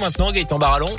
maintenant, Gaëtan Barallon.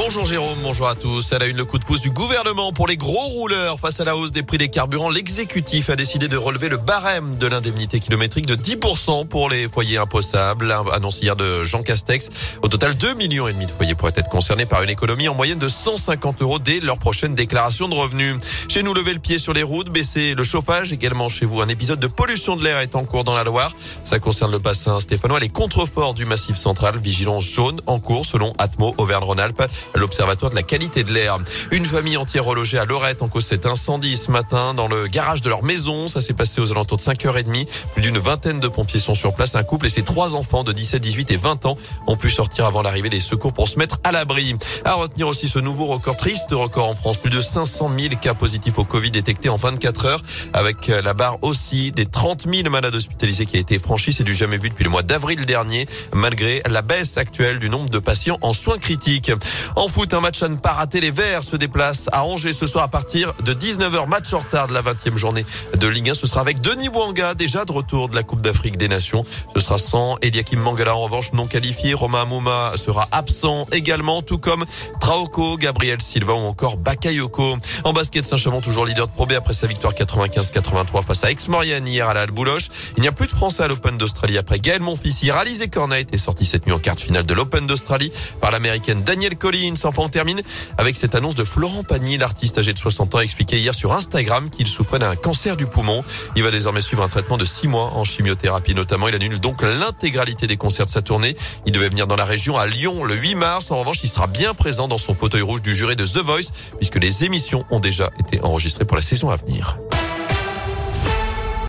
Bonjour Jérôme, bonjour à tous. Elle a eu le coup de pouce du gouvernement pour les gros rouleurs. Face à la hausse des prix des carburants, l'exécutif a décidé de relever le barème de l'indemnité kilométrique de 10% pour les foyers imposables. Annonce hier de Jean Castex. Au total, 2 millions et demi de foyers pourraient être concernés par une économie en moyenne de 150 euros dès leur prochaine déclaration de revenus. Chez nous, lever le pied sur les routes, baisser le chauffage. Également chez vous, un épisode de pollution de l'air est en cours dans la Loire. Ça concerne le bassin stéphanois, les contreforts du massif central. Vigilance jaune en cours selon Atmo Auvergne-Rhône-Alpes l'Observatoire de la qualité de l'air. Une famille entière relogée à Lorette en cause cet incendie ce matin dans le garage de leur maison. Ça s'est passé aux alentours de 5h30. Plus d'une vingtaine de pompiers sont sur place. Un couple et ses trois enfants de 17, 18 et 20 ans ont pu sortir avant l'arrivée des secours pour se mettre à l'abri. À retenir aussi ce nouveau record, triste record en France. Plus de 500 000 cas positifs au Covid détectés en 24 heures avec la barre aussi des 30 000 malades hospitalisés qui a été franchie. C'est du jamais vu depuis le mois d'avril dernier malgré la baisse actuelle du nombre de patients en soins critiques. En foot, un match à ne pas rater. Les Verts se déplacent à Angers ce soir à partir de 19h. Match en retard de la 20e journée de Ligue 1. Ce sera avec Denis Bouanga, déjà de retour de la Coupe d'Afrique des Nations. Ce sera sans Eliakim Mangala, en revanche, non qualifié. Romain Mouma sera absent également, tout comme Traoko, Gabriel Silva ou encore Bakayoko. En basket, Saint-Chamond, toujours leader de Pro B après sa victoire 95-83 face à Aix-Maurienne hier à la Bouloche. Il n'y a plus de Français à l'Open d'Australie après Gaël Monfils. Hier, Alizé Cornet est sorti cette nuit en quart finale de l'Open d'Australie par l'américaine Danielle Collins. Enfin, on termine avec cette annonce de Florent Pagny. L'artiste âgé de 60 ans a expliqué hier sur Instagram qu'il souffrait d'un cancer du poumon. Il va désormais suivre un traitement de 6 mois en chimiothérapie notamment. Il annule donc l'intégralité des concerts de sa tournée. Il devait venir dans la région à Lyon le 8 mars. En revanche, il sera bien présent dans son fauteuil rouge du juré de The Voice puisque les émissions ont déjà été enregistrées pour la saison à venir.